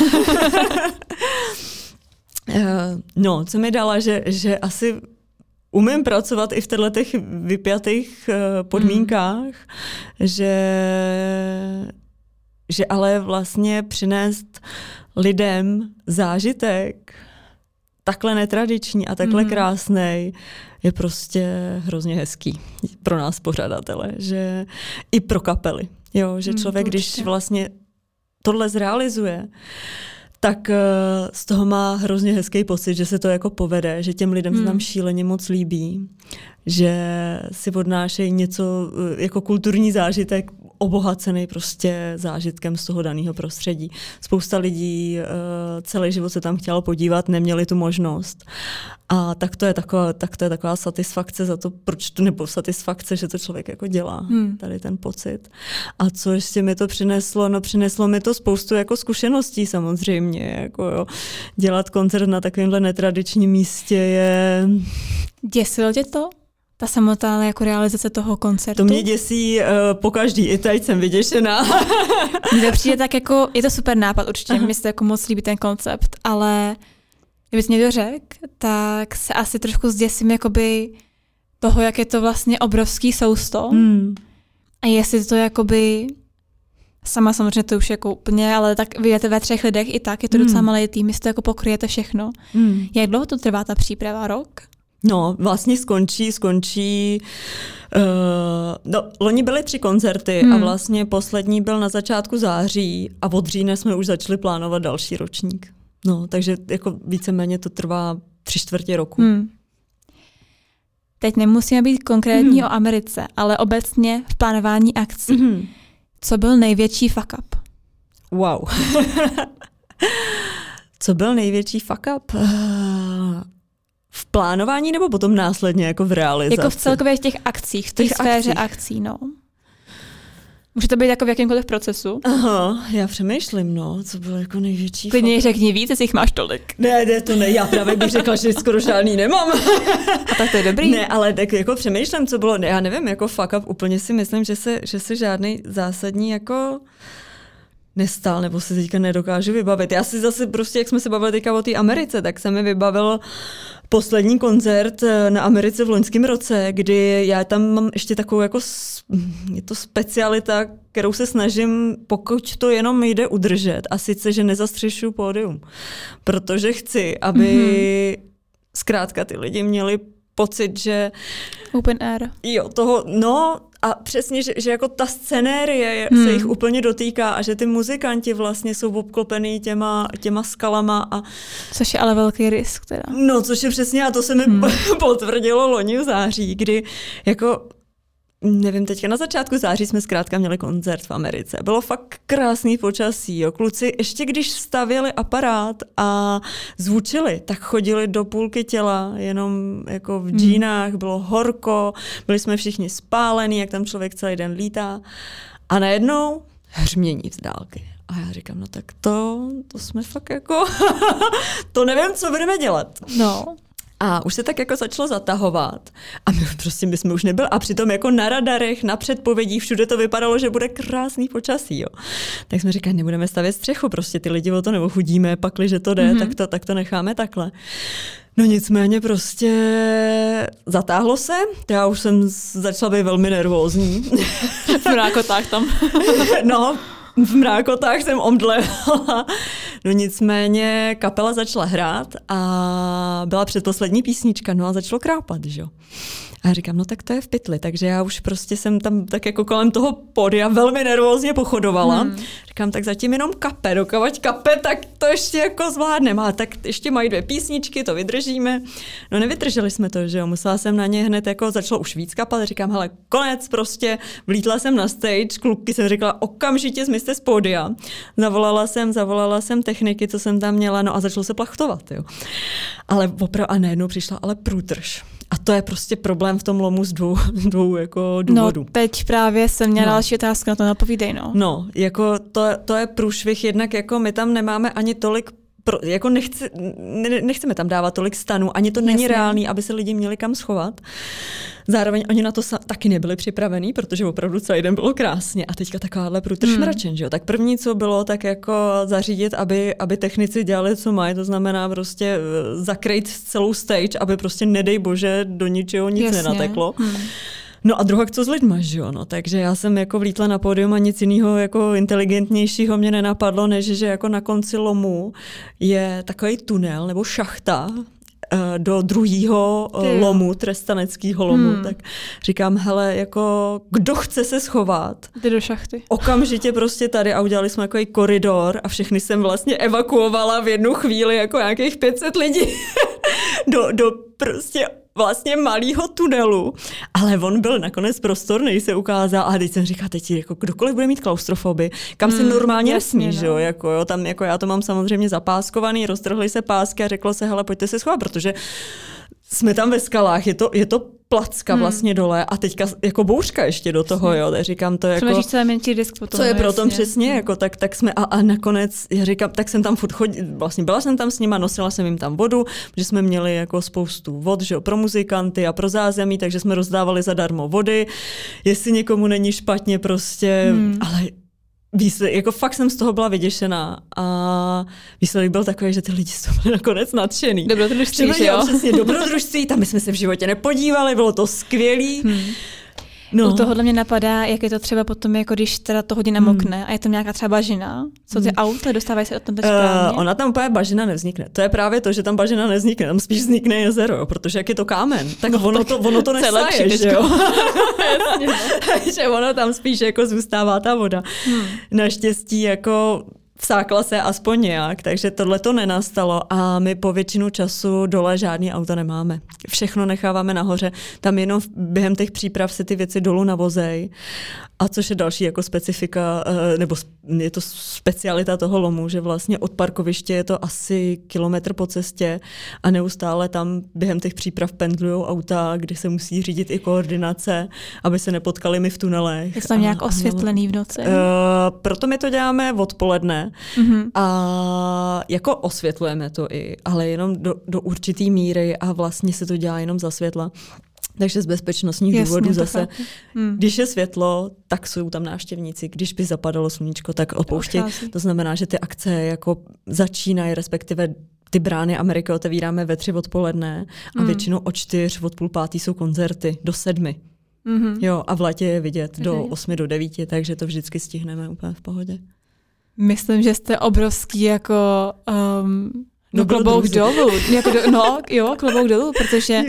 Eh, no, co mi dala, že, že asi umím pracovat i v těchto těch vypjatých eh, podmínkách, že, že ale vlastně přinést lidem zážitek takhle netradiční a takhle Mhm. krásný je prostě hrozně hezký pro nás pořadatele, že i pro kapely. Jo, že Mm, člověk, to když vlastně tohle zrealizuje, tak eh, z toho má hrozně hezký pocit, že se to jako povede, že těm lidem se Hmm. tam šíleně moc líbí, že si odnášejí něco eh, jako kulturní zážitek, obohacený prostě zážitkem z toho daného prostředí. Spousta lidí eh, celý život se tam chtělo podívat, neměli tu možnost. A tak to je taková, tak to je taková satisfakce za to, proč to, nebo satisfakce, že to člověk jako dělá, Hmm. tady ten pocit. A co ještě mi to přineslo? No přineslo mi to spoustu jako zkušeností samozřejmě, jako jo. Dělat koncert na takovémhle netradičním místě je, Děsilo tě to? Ta samotná jako realizace toho koncertu? to mě děsí uh, po každý, i teď jsem vyděšená. Mně to přijde tak jako, je to super nápad určitě, mi se jako moc líbí ten koncept, ale kdybys mě to řekl, tak se asi trošku zděsím jakoby toho, jak je to vlastně obrovský sousto hmm. a jestli to jakoby sama samozřejmě to už jako úplně, ale tak vy jete ve třech lidech i tak, je to Hmm. docela malý tým, jestli to jako pokryjete všechno. Hmm. Jak dlouho to trvá ta příprava? Rok? No, vlastně skončí, skončí. Uh, no, loni byly tři koncerty Hmm. a vlastně poslední byl na začátku září a od října jsme už začali plánovat další ročník. No, takže jako víceméně to trvá tři čtvrtě roku. Hmm. Teď nemusíme být konkrétní Hmm. o Americe, ale obecně v plánování akcí. Mm-hmm. Co byl největší fuck up? Wow. Co byl největší fuck up? V plánování nebo potom následně jako v realizaci? Jako v celkově těch akcích, v té těch sféře akcích. akcí, no. Může to být jako v jakémkoliv procesu. Aha, já přemýšlím, no, co bylo jako největší Klidně řekni víc, jestli jich máš tolik. Ne, ne, to ne, já právě bych řekla, že skoro žádný nemám. A tak to je dobrý. Ne, ale tak jako přemýšlím, co bylo, ne, já nevím, jako fuck up, úplně si myslím, že se, že se žádný zásadní jako nestal, nebo si teďka nedokážu vybavit. Já si zase prostě, jak jsme se bavili teďka o té Americe, tak se mi vybavil poslední koncert eh, na Americe v loňském roce, kdy já tam mám ještě takovou jako, je to specialita, kterou se snažím, pokud to jenom jde udržet, a sice, že nezastřešuju pódium. Protože chci, aby mm-hmm. zkrátka ty lidi měli pocit, že... Open air. Jo, toho, no a přesně, že, že jako ta scenérie hmm. se jich úplně dotýká a že ty muzikanti vlastně jsou obklopený těma, těma skalama. A... Což je ale velký risk teda. No, což je přesně, a to se mi hmm. potvrdilo loni v září, kdy jako nevím, teďka na začátku září jsme zkrátka měli koncert v Americe. Bylo fakt krásný počasí. Jo. Kluci ještě když stavěli aparát a zvučili, tak chodili do půlky těla, jenom jako v hmm. džínách, bylo horko, byli jsme všichni spálení, jak tam člověk celý den lítá. A najednou hřmění z dálky. A já říkám, no tak to, to jsme fakt jako, to nevím, co budeme dělat. No. A už se tak jako začalo zatahovat. A my prostě my jsme už nebyli. A přitom jako na radarech, na předpovědích, všude to vypadalo, že bude krásný počasí. Jo. Tak jsme říkali, nebudeme stavět střechu, prostě ty lidi o to nebo chudíme, pakli, že to jde, mm-hmm. tak, to, tak to necháme takhle. No nicméně prostě zatáhlo se, já už jsem začala být velmi nervózní. v mrákotách tam. no, v mrákotách jsem omdlevala. No nicméně kapela začala hrát a byla předposlední písnička, no a začalo krápat, že jo. A říkám, no tak to je v pytli, takže já už prostě jsem tam tak jako kolem toho podia velmi nervózně pochodovala. Hmm. Říkám, tak zatím jenom kape, dokavať kape, tak to ještě jako zvládneme. A tak ještě mají dvě písničky, to vydržíme. No nevydrželi jsme to, že jo, musela jsem na ně hned jako, začalo už víc kapat, říkám, hele, konec prostě, vlítla jsem na stage, klubky jsem řekla, okamžitě zmizte z pódia. Zavolala jsem, zavolala jsem techniky, co jsem tam měla, no a začalo se plachtovat, jo. Ale opravdu, a najednou přišla ale průtrž. A to je prostě problém v tom lomu z dvou, dvou jako důvodů. No, teď právě jsem měla no. další otázku na to, napovídej, no. No, jako to, to je průšvih, jednak jako my tam nemáme ani tolik pro, jako nechci, ne, nechceme tam dávat tolik stanů, ani to není Jasně. reálný, aby se lidi měli kam schovat. Zároveň oni na to sa, taky nebyli připravení, protože opravdu celý den bylo krásně a teďka takováhle průtrž hmm. mračen, že jo. Tak první, co bylo, tak jako zařídit, aby, aby technici dělali, co mají, to znamená prostě eh, zakrýt celou stage, aby prostě nedej bože do ničeho nic Jasně. nenateklo. Hmm. No a druhá, co s lidma, že jo? No, takže já jsem jako vlítla na pódium a nic jiného jako inteligentnějšího mě nenapadlo, než že jako na konci lomu je takový tunel nebo šachta, eh, do druhého eh, lomu, trestaneckého lomu, hmm. tak říkám, hele, jako kdo chce se schovat? Ty do šachty. Okamžitě prostě tady a udělali jsme takový koridor a všechny jsem vlastně evakuovala v jednu chvíli jako nějakých 500 lidí do, do prostě vlastně malého tunelu, ale on byl nakonec prostorný, se ukázal. A teď jsem říkala, teď jako kdokoliv bude mít klaustrofoby, kam se hmm, normálně jasně, nesmí, no. že jo, jako jo, tam jako já to mám samozřejmě zapáskovaný, roztrhly se pásky a řeklo se, hele, pojďte se schovat, protože jsme tam ve skalách, je to, je to placka hmm. vlastně dole a teďka jako bouřka ještě do toho, jo, tak říkám to jako... Snažíš se menší disk potom. Co je pro tom přesně, hmm. jako tak, tak jsme a, a nakonec, já říkám, tak jsem tam furt chodila, vlastně byla jsem tam s nima, nosila jsem jim tam vodu, že jsme měli jako spoustu vod, že jo, pro muzikanty a pro zázemí, takže jsme rozdávali zadarmo vody, jestli někomu není špatně prostě, hmm. ale výsledek, jako fakt jsem z toho byla vyděšená a výsledek byl takový, že ty lidi jsou byli nakonec nadšený. Dobrodružství, že jo? Přesně, dobrodružství, tam jsme se v životě nepodívali, bylo to skvělý. Hmm. No. U tohohle mě napadá, jak je to třeba potom, jako když teda to hodně namokne hmm. a je tam nějaká třeba bažina. Co ty hmm. auta dostávají se od tam uh, Ona tam úplně bažina nevznikne. To je právě to, že tam bažina nevznikne, tam spíš vznikne jezero, protože jak je to kámen, tak no, ono, tak to, ono to nesaje, že jo? No. že ono tam spíš jako zůstává ta voda. Hmm. Naštěstí jako vsákla se aspoň nějak, takže tohle to nenastalo a my po většinu času dole žádný auto nemáme. Všechno necháváme nahoře, tam jenom během těch příprav se ty věci dolů navozej a což je další jako specifika, eh, nebo je to specialita toho lomu, že vlastně od parkoviště je to asi kilometr po cestě a neustále tam během těch příprav pendlují auta, kdy se musí řídit i koordinace, aby se nepotkali mi v tunelech. Je tam nějak osvětlený v noci? Uh, proto my to děláme odpoledne mm-hmm. a jako osvětlujeme to i, ale jenom do, do určitý míry a vlastně se to dělá jenom za světla. Takže z bezpečnostních Jasně, důvodů zase, hmm. když je světlo, tak jsou tam návštěvníci. Když by zapadalo sluníčko, tak opouštějí. To, znamená, že ty akce jako začínají, respektive ty brány Ameriky otevíráme ve tři odpoledne a hmm. většinou od čtyř, od půl pátý jsou koncerty do sedmi. Mm-hmm. Jo, a v letě je vidět do osmi, do devíti, takže to vždycky stihneme úplně v pohodě. Myslím, že jste obrovský jako um, No klobouk dolů. Jako do, no, jo, klobouk dolů, protože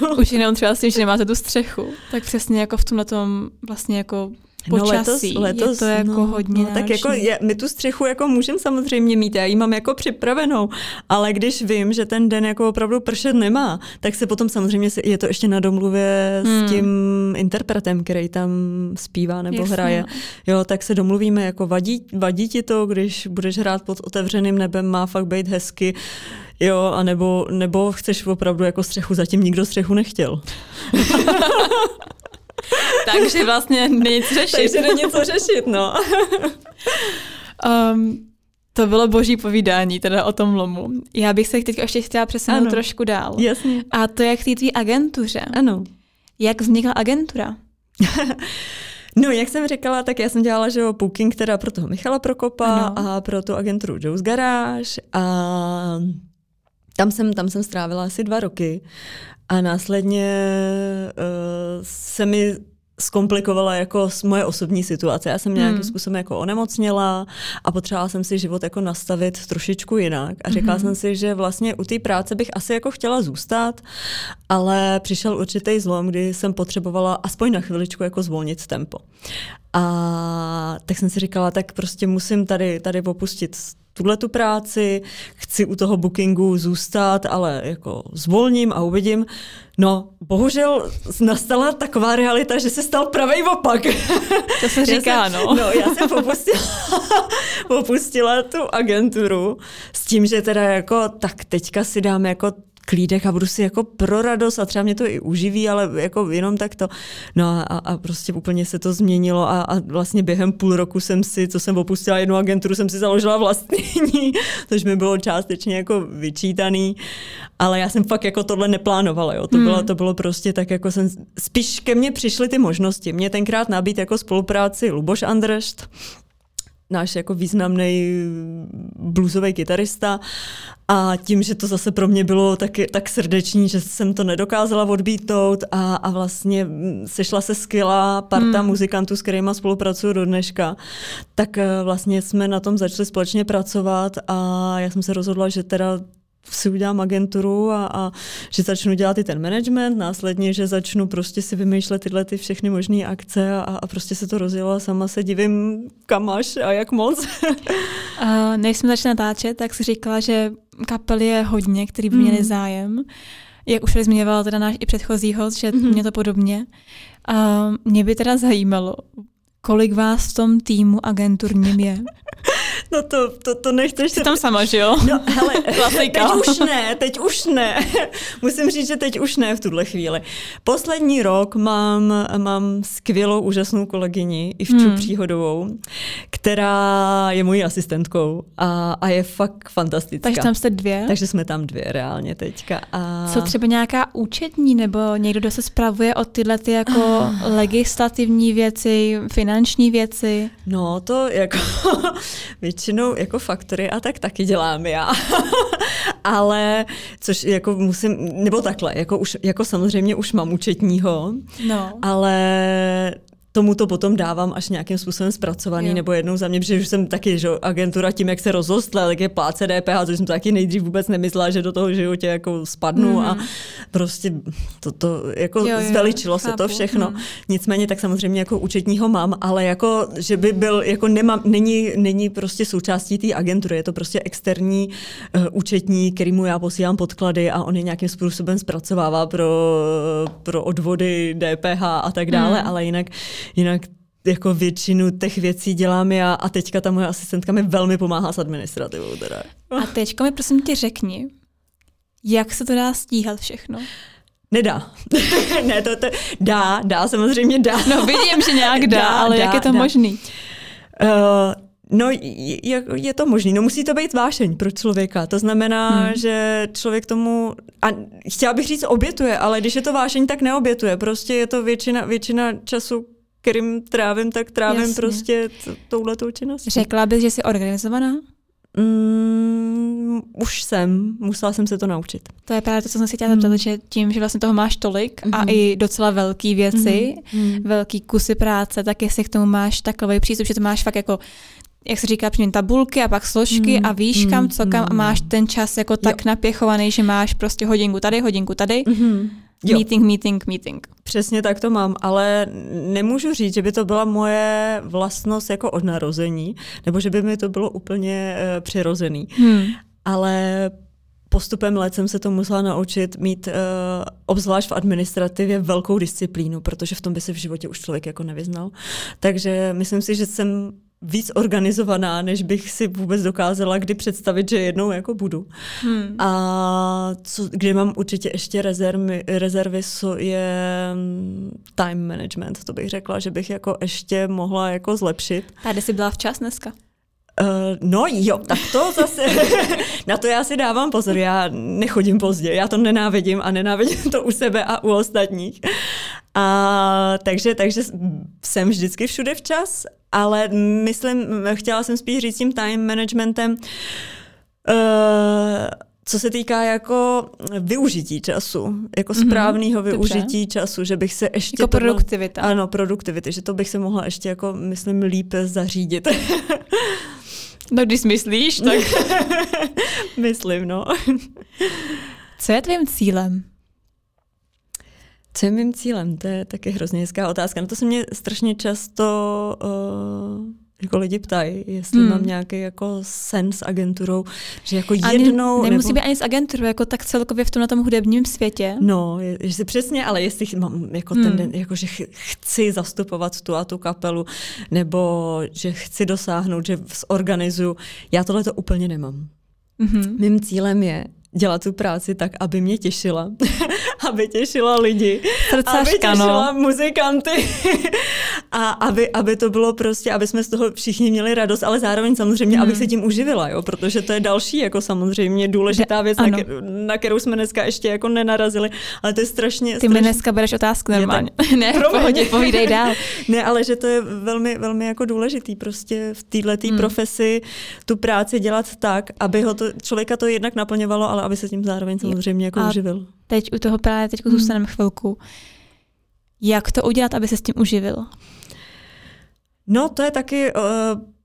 no. už jenom třeba s tím, že nemáte tu střechu, tak přesně jako v tomhle tom vlastně jako počasí. No letos, letos, je to jako no, hodně no, Tak jako je, my tu střechu jako můžeme samozřejmě mít, já ji mám jako připravenou, ale když vím, že ten den jako opravdu pršet nemá, tak se potom samozřejmě je to ještě na domluvě hmm. s tím interpretem, který tam zpívá nebo Jasně. hraje. Jo, tak se domluvíme, jako vadí, vadí ti to, když budeš hrát pod otevřeným nebem, má fakt být hezky, Jo, a nebo, nebo chceš opravdu jako střechu, zatím nikdo střechu nechtěl. Takže vlastně není co řešit. Takže není co řešit, no. um, to bylo boží povídání teda o tom lomu. Já bych se teď ještě chtěla přesunout ano. trošku dál. Jasně. A to jak v té agentuře. Ano. Jak vznikla agentura? No, jak jsem říkala, tak já jsem dělala, že jo, booking teda pro toho Michala Prokopa ano. a pro tu agenturu Joe's Garage a tam jsem, tam jsem strávila asi dva roky a následně uh, se mi zkomplikovala jako moje osobní situace. Já jsem nějakým hmm. způsobem jako onemocněla a potřebovala jsem si život jako nastavit trošičku jinak. A říkala hmm. jsem si, že vlastně u té práce bych asi jako chtěla zůstat, ale přišel určitý zlom, kdy jsem potřebovala aspoň na chviličku jako zvolnit tempo. A tak jsem si říkala, tak prostě musím tady, tady popustit tuhle tu práci, chci u toho bookingu zůstat, ale jako zvolním a uvidím. No, bohužel nastala taková realita, že se stal pravý opak. To se říká, jsem, no. No, já jsem popustila, popustila tu agenturu s tím, že teda jako tak teďka si dáme jako klídek a budu si jako pro radost a třeba mě to i uživí, ale jako jenom tak to. No a, a prostě úplně se to změnilo a, a vlastně během půl roku jsem si, co jsem opustila jednu agenturu, jsem si založila vlastní, což mi bylo částečně jako vyčítaný, ale já jsem fakt jako tohle neplánovala, jo. To, hmm. bylo, to bylo prostě tak jako jsem, spíš ke mně přišly ty možnosti. Mě tenkrát nabít jako spolupráci Luboš Andršt, náš jako významný bluesový kytarista a tím, že to zase pro mě bylo tak, tak srdeční, že jsem to nedokázala odbítnout a, a vlastně sešla se skvělá parta hmm. muzikantů, s kterými spolupracuju do dneška, tak eh, vlastně jsme na tom začali společně pracovat a já jsem se rozhodla, že teda si udělám agenturu a, a že začnu dělat i ten management, následně, že začnu prostě si vymýšlet tyhle ty všechny možné akce a, a prostě se to rozjelo a sama se divím, kam máš a jak moc. uh, než jsme začali natáčet, tak si říkala, že kapel je hodně, který by měli hmm. zájem. Jak už zmiňovala teda náš i předchozí host, že mm-hmm. mě to podobně. Uh, mě by teda zajímalo, kolik vás v tom týmu agenturním je? No to, to, to nechceš... Jsi tam sama, že jo? No hele, teď už ne, teď už ne. Musím říct, že teď už ne v tuhle chvíli. Poslední rok mám, mám skvělou, úžasnou kolegyni, Ivču hmm. Příhodovou, která je mojí asistentkou a, a je fakt fantastická. Takže tam jste dvě? Takže jsme tam dvě reálně teďka. A... Co třeba nějaká účetní nebo někdo, kdo se spravuje o tyhle ty jako ah. legislativní věci, finanční věci? No to jako většinou jako faktory a tak taky dělám já. Ale, což jako musím, nebo takhle, jako, už, jako samozřejmě už mám účetního, no. ale tomu to potom dávám až nějakým způsobem zpracovaný, jo. nebo jednou za mě, protože už jsem taky, že agentura tím, jak se rozostla, tak je pláce DPH, což jsem to taky nejdřív vůbec nemyslela, že do toho životě jako spadnu mm. a prostě to, to jako jo, jo, zveličilo chápu. se to všechno. Mm. Nicméně tak samozřejmě jako účetního mám, ale jako, že by byl, jako nemám, není, není prostě součástí té agentury, je to prostě externí uh, účetní, kterýmu já posílám podklady a on je nějakým způsobem zpracovává pro, pro odvody DPH a tak dále, mm. ale jinak jinak jako většinu těch věcí dělám já a teďka ta moje asistentka mi velmi pomáhá s administrativou. Teda. A teďka mi prosím tě řekni, jak se to dá stíhat všechno? Nedá. ne, to, to dá, dá, samozřejmě dá. No vidím, že nějak dá, dá ale dá, jak je to dá. možný? Uh, No, je, je to možné. No musí to být vášeň pro člověka. To znamená, hmm. že člověk tomu, a chtěla bych říct obětuje, ale když je to vášeň, tak neobětuje. Prostě je to většina, většina času, kterým trávím, tak trávím Jasně. prostě touhletou činností. Řekla bys, že jsi organizovaná? Mm, už jsem, musela jsem se to naučit. To je právě to, co jsem si chtěla zeptat, mm. že tím, že vlastně toho máš tolik mm. a mhm. i docela velký věci, mm. velký kusy práce, tak jestli k tomu máš takový přístup, že to máš fakt jako jak se říká, přijím tabulky a pak složky mm, a víš kam, co kam a máš ten čas jako tak jo. napěchovaný, že máš prostě hodinku tady, hodinku tady. Mm-hmm. Jo. Meeting, meeting, meeting. Přesně tak to mám, ale nemůžu říct, že by to byla moje vlastnost jako od narození, nebo že by mi to bylo úplně uh, přirozený. Hmm. Ale postupem let jsem se to musela naučit mít, uh, obzvlášť v administrativě, velkou disciplínu, protože v tom by se v životě už člověk jako nevyznal. Takže myslím si, že jsem víc organizovaná, než bych si vůbec dokázala kdy představit, že jednou jako budu. Hmm. A co, kde mám určitě ještě rezervy, rezervy je mm, time management, to bych řekla, že bych jako ještě mohla jako zlepšit. Tady jsi byla včas dneska? Uh, no jo, tak to zase, na to já si dávám pozor, já nechodím pozdě, já to nenávidím a nenávidím to u sebe a u ostatních. A takže, takže jsem vždycky všude včas, ale myslím, chtěla jsem spíš říct tím time managementem, uh, co se týká jako využití času, jako mm-hmm, správného využití dobře. času, že bych se ještě... Jako produktivita. Ano, produktivity, že to bych se mohla ještě jako, myslím, líp zařídit. No když myslíš, tak... Myslím, no. Co je tvým cílem? Co je mým cílem? To je taky hrozně hezká otázka. Na to se mě strašně často uh, jako lidi ptají, jestli hmm. mám nějaký jako sen s agenturou, že jako jednou... Ani, nemusí nebo... být ani s agenturou, jako tak celkově v tom na tom hudebním světě. No, je, že přesně, ale jestli mám jako hmm. ten, jako že chci zastupovat tu a tu kapelu, nebo že chci dosáhnout, že zorganizuju, já tohle to úplně nemám. Mm-hmm. Mým cílem je dělat tu práci tak, aby mě těšila, aby těšila lidi, Srdcařka, aby těšila no. muzikanty a aby, aby to bylo prostě, aby jsme z toho všichni měli radost, ale zároveň samozřejmě, hmm. abych se tím uživila, jo, protože to je další jako samozřejmě důležitá věc, na, na kterou jsme dneska ještě jako nenarazili, ale to je strašně... Ty strašně... mi dneska bereš otázku normálně. ne, v pohodě, povídej dál. ne, ale že to je velmi, velmi jako důležitý prostě v této hmm. profesi tu práci dělat tak, aby ho to, člověka to jednak naplňovalo, ale aby se tím zároveň samozřejmě jako uživil. teď u toho právě teď hmm. zůstaneme chvilku. Jak to udělat, aby se s tím uživil? No, to je taky, uh,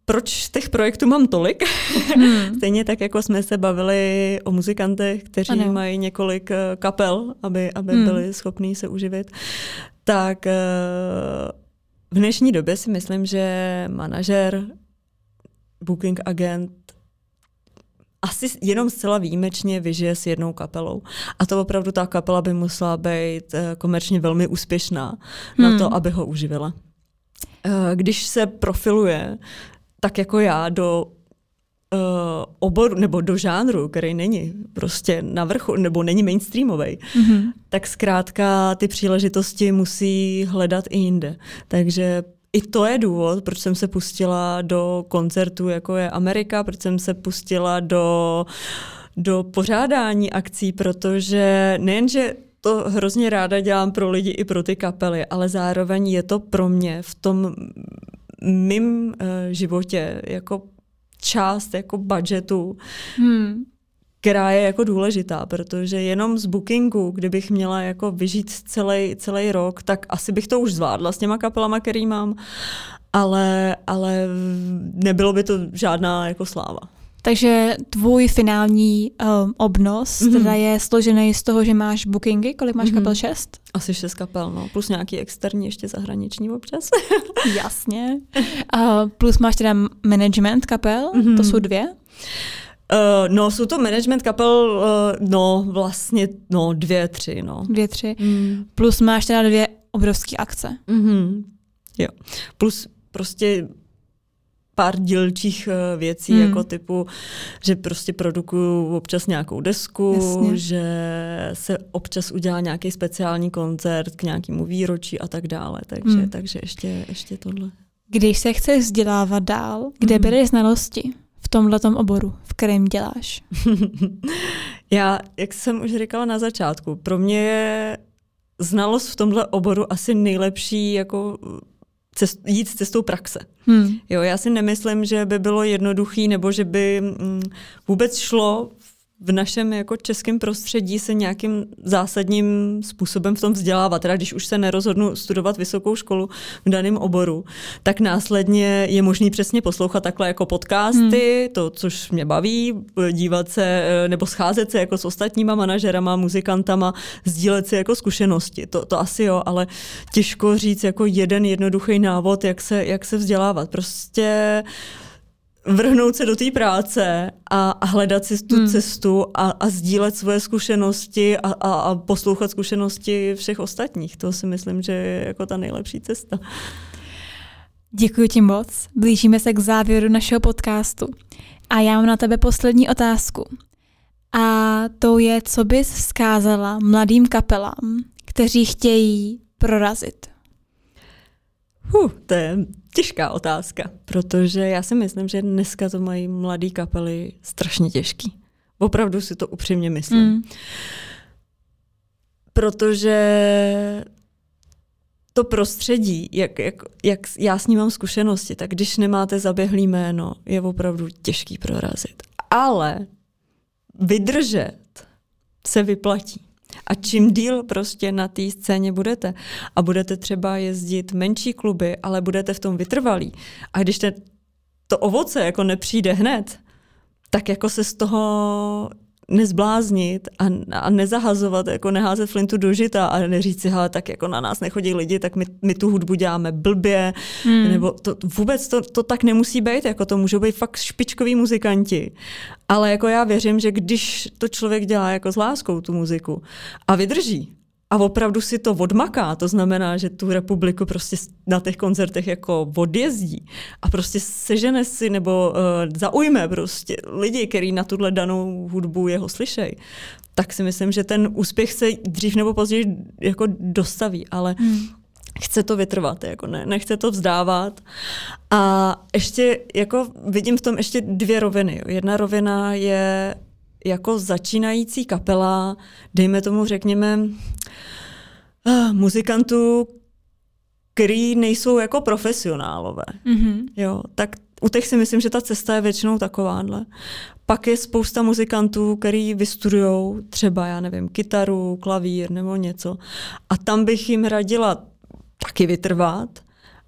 proč těch projektů mám tolik. Hmm. Stejně tak, jako jsme se bavili o muzikantech, kteří ano. mají několik uh, kapel, aby, aby hmm. byli schopní se uživit. Tak uh, v dnešní době si myslím, že manažer, booking agent asi jenom zcela výjimečně vyžije s jednou kapelou. A to opravdu ta kapela by musela být eh, komerčně velmi úspěšná hmm. na to, aby ho uživila. Eh, když se profiluje tak jako já do uh, oboru nebo do žánru, který není prostě na vrchu nebo není mainstreamový, mm-hmm. tak zkrátka ty příležitosti musí hledat i jinde. Takže i to je důvod, proč jsem se pustila do koncertu, jako je Amerika, proč jsem se pustila do, do pořádání akcí, protože nejenže to hrozně ráda dělám pro lidi i pro ty kapely, ale zároveň je to pro mě v tom mým uh, životě jako část jako budgetu, hmm která je jako důležitá, protože jenom z bookingu, kdybych měla jako vyžít celý, celý rok, tak asi bych to už zvládla s těma kapelama, který mám, ale, ale nebylo by to žádná jako sláva. Takže tvůj finální um, obnos mm-hmm. teda je složený z toho, že máš bookingy, kolik máš mm-hmm. kapel? Šest? Asi šest kapel, no. Plus nějaký externí, ještě zahraniční občas. Jasně. Uh, plus máš teda management kapel, mm-hmm. to jsou dvě? Uh, no, jsou to management kapel, uh, no, vlastně, no, dvě, tři, no. Dvě, tři. Mm. Plus máš teda dvě obrovské akce. Mm-hmm. Jo. Plus prostě pár dílčích uh, věcí, mm. jako typu, že prostě produkuju občas nějakou desku, Jasně. že se občas udělá nějaký speciální koncert k nějakému výročí a tak dále. Takže, mm. takže ještě, ještě tohle. Když se chceš vzdělávat dál, kde mm. bereš znalosti v tomhle oboru, v kterém děláš? Já, jak jsem už říkala na začátku, pro mě je znalost v tomhle oboru asi nejlepší jako cest, jít cestou praxe. Hmm. Jo, já si nemyslím, že by bylo jednoduchý nebo že by mm, vůbec šlo v našem jako českém prostředí se nějakým zásadním způsobem v tom vzdělávat. Teda když už se nerozhodnu studovat vysokou školu v daném oboru, tak následně je možný přesně poslouchat takhle jako podcasty, hmm. to, což mě baví, dívat se eh, nebo scházet se jako s ostatníma manažerama, muzikantama, sdílet si jako zkušenosti. To, to asi jo, ale těžko říct jako jeden jednoduchý návod, jak se, jak se vzdělávat. Prostě vrhnout se do té práce a, a hledat si tu hmm. cestu a, a sdílet svoje zkušenosti a, a, a poslouchat zkušenosti všech ostatních. To si myslím, že je jako ta nejlepší cesta. Děkuji ti moc. Blížíme se k závěru našeho podcastu. A já mám na tebe poslední otázku. A to je, co bys vzkázala mladým kapelám, kteří chtějí prorazit? Huh, to je těžká otázka, protože já si myslím, že dneska to mají mladý kapely strašně těžký. Opravdu si to upřímně myslím. Mm. Protože to prostředí, jak, jak, jak já s ním mám zkušenosti, tak když nemáte zaběhlý jméno, je opravdu těžký prorazit. Ale vydržet se vyplatí. A čím díl prostě na té scéně budete? A budete třeba jezdit menší kluby, ale budete v tom vytrvalí. A když te, to ovoce jako nepřijde hned, tak jako se z toho nezbláznit a, a nezahazovat, jako neházet flintu do žita a neříct si, hele, tak jako na nás nechodí lidi, tak my, my tu hudbu děláme blbě, hmm. nebo to, vůbec to, to tak nemusí být, jako to můžou být fakt špičkoví muzikanti. Ale jako já věřím, že když to člověk dělá jako s láskou tu muziku a vydrží, a opravdu si to odmaká, to znamená, že tu republiku prostě na těch koncertech jako odjezdí a prostě sežene si nebo uh, zaujme prostě lidi, který na tuhle danou hudbu jeho slyšej, tak si myslím, že ten úspěch se dřív nebo později jako dostaví, ale hmm. chce to vytrvat, jako ne, nechce to vzdávat. A ještě jako vidím v tom ještě dvě roviny. Jedna rovina je jako začínající kapela, dejme tomu řekněme, uh, muzikantů, který nejsou jako profesionálové. Mm-hmm. Jo, tak u těch si myslím, že ta cesta je většinou takováhle. Pak je spousta muzikantů, který vystudují třeba, já nevím, kytaru, klavír nebo něco. A tam bych jim radila taky vytrvat,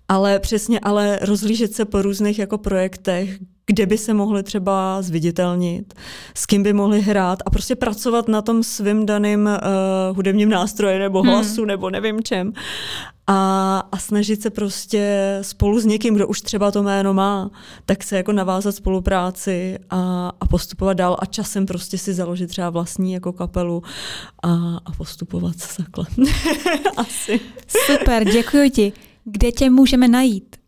ale přesně ale rozlížet se po různých jako projektech, kde by se mohli třeba zviditelnit, s kým by mohli hrát a prostě pracovat na tom svým daným uh, hudebním nástroji nebo hmm. hlasu hmm. nebo nevím čem. A, a snažit se prostě spolu s někým, kdo už třeba to jméno má, tak se jako navázat spolupráci a, a postupovat dál a časem prostě si založit třeba vlastní jako kapelu a, a postupovat takhle. Asi. Super, děkuji ti. Kde tě můžeme najít?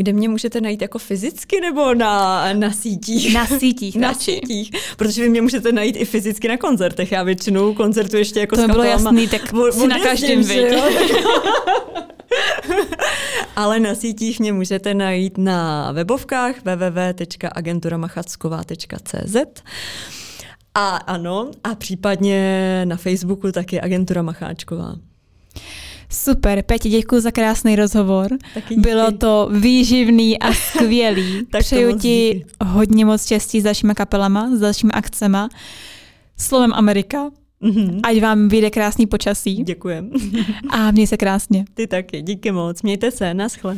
Kde mě můžete najít jako fyzicky nebo na, na sítích? Na sítích, na sítích. Protože vy mě můžete najít i fyzicky na koncertech. Já většinou koncertu ještě jako to s bylo jasný, tak o, si na každém Ale na sítích mě můžete najít na webovkách www.agenturamachacková.cz a ano, a případně na Facebooku taky Agentura Macháčková. Super, Peti, děkuji za krásný rozhovor. Bylo to výživný a skvělý. tak Přeju ti díky. hodně moc štěstí s dalšíma kapelama, s dalšíma akcema. Slovem Amerika. Mm-hmm. Ať vám vyjde krásný počasí. Děkujem. a měj se krásně. Ty taky, díky moc. Mějte se, naschle.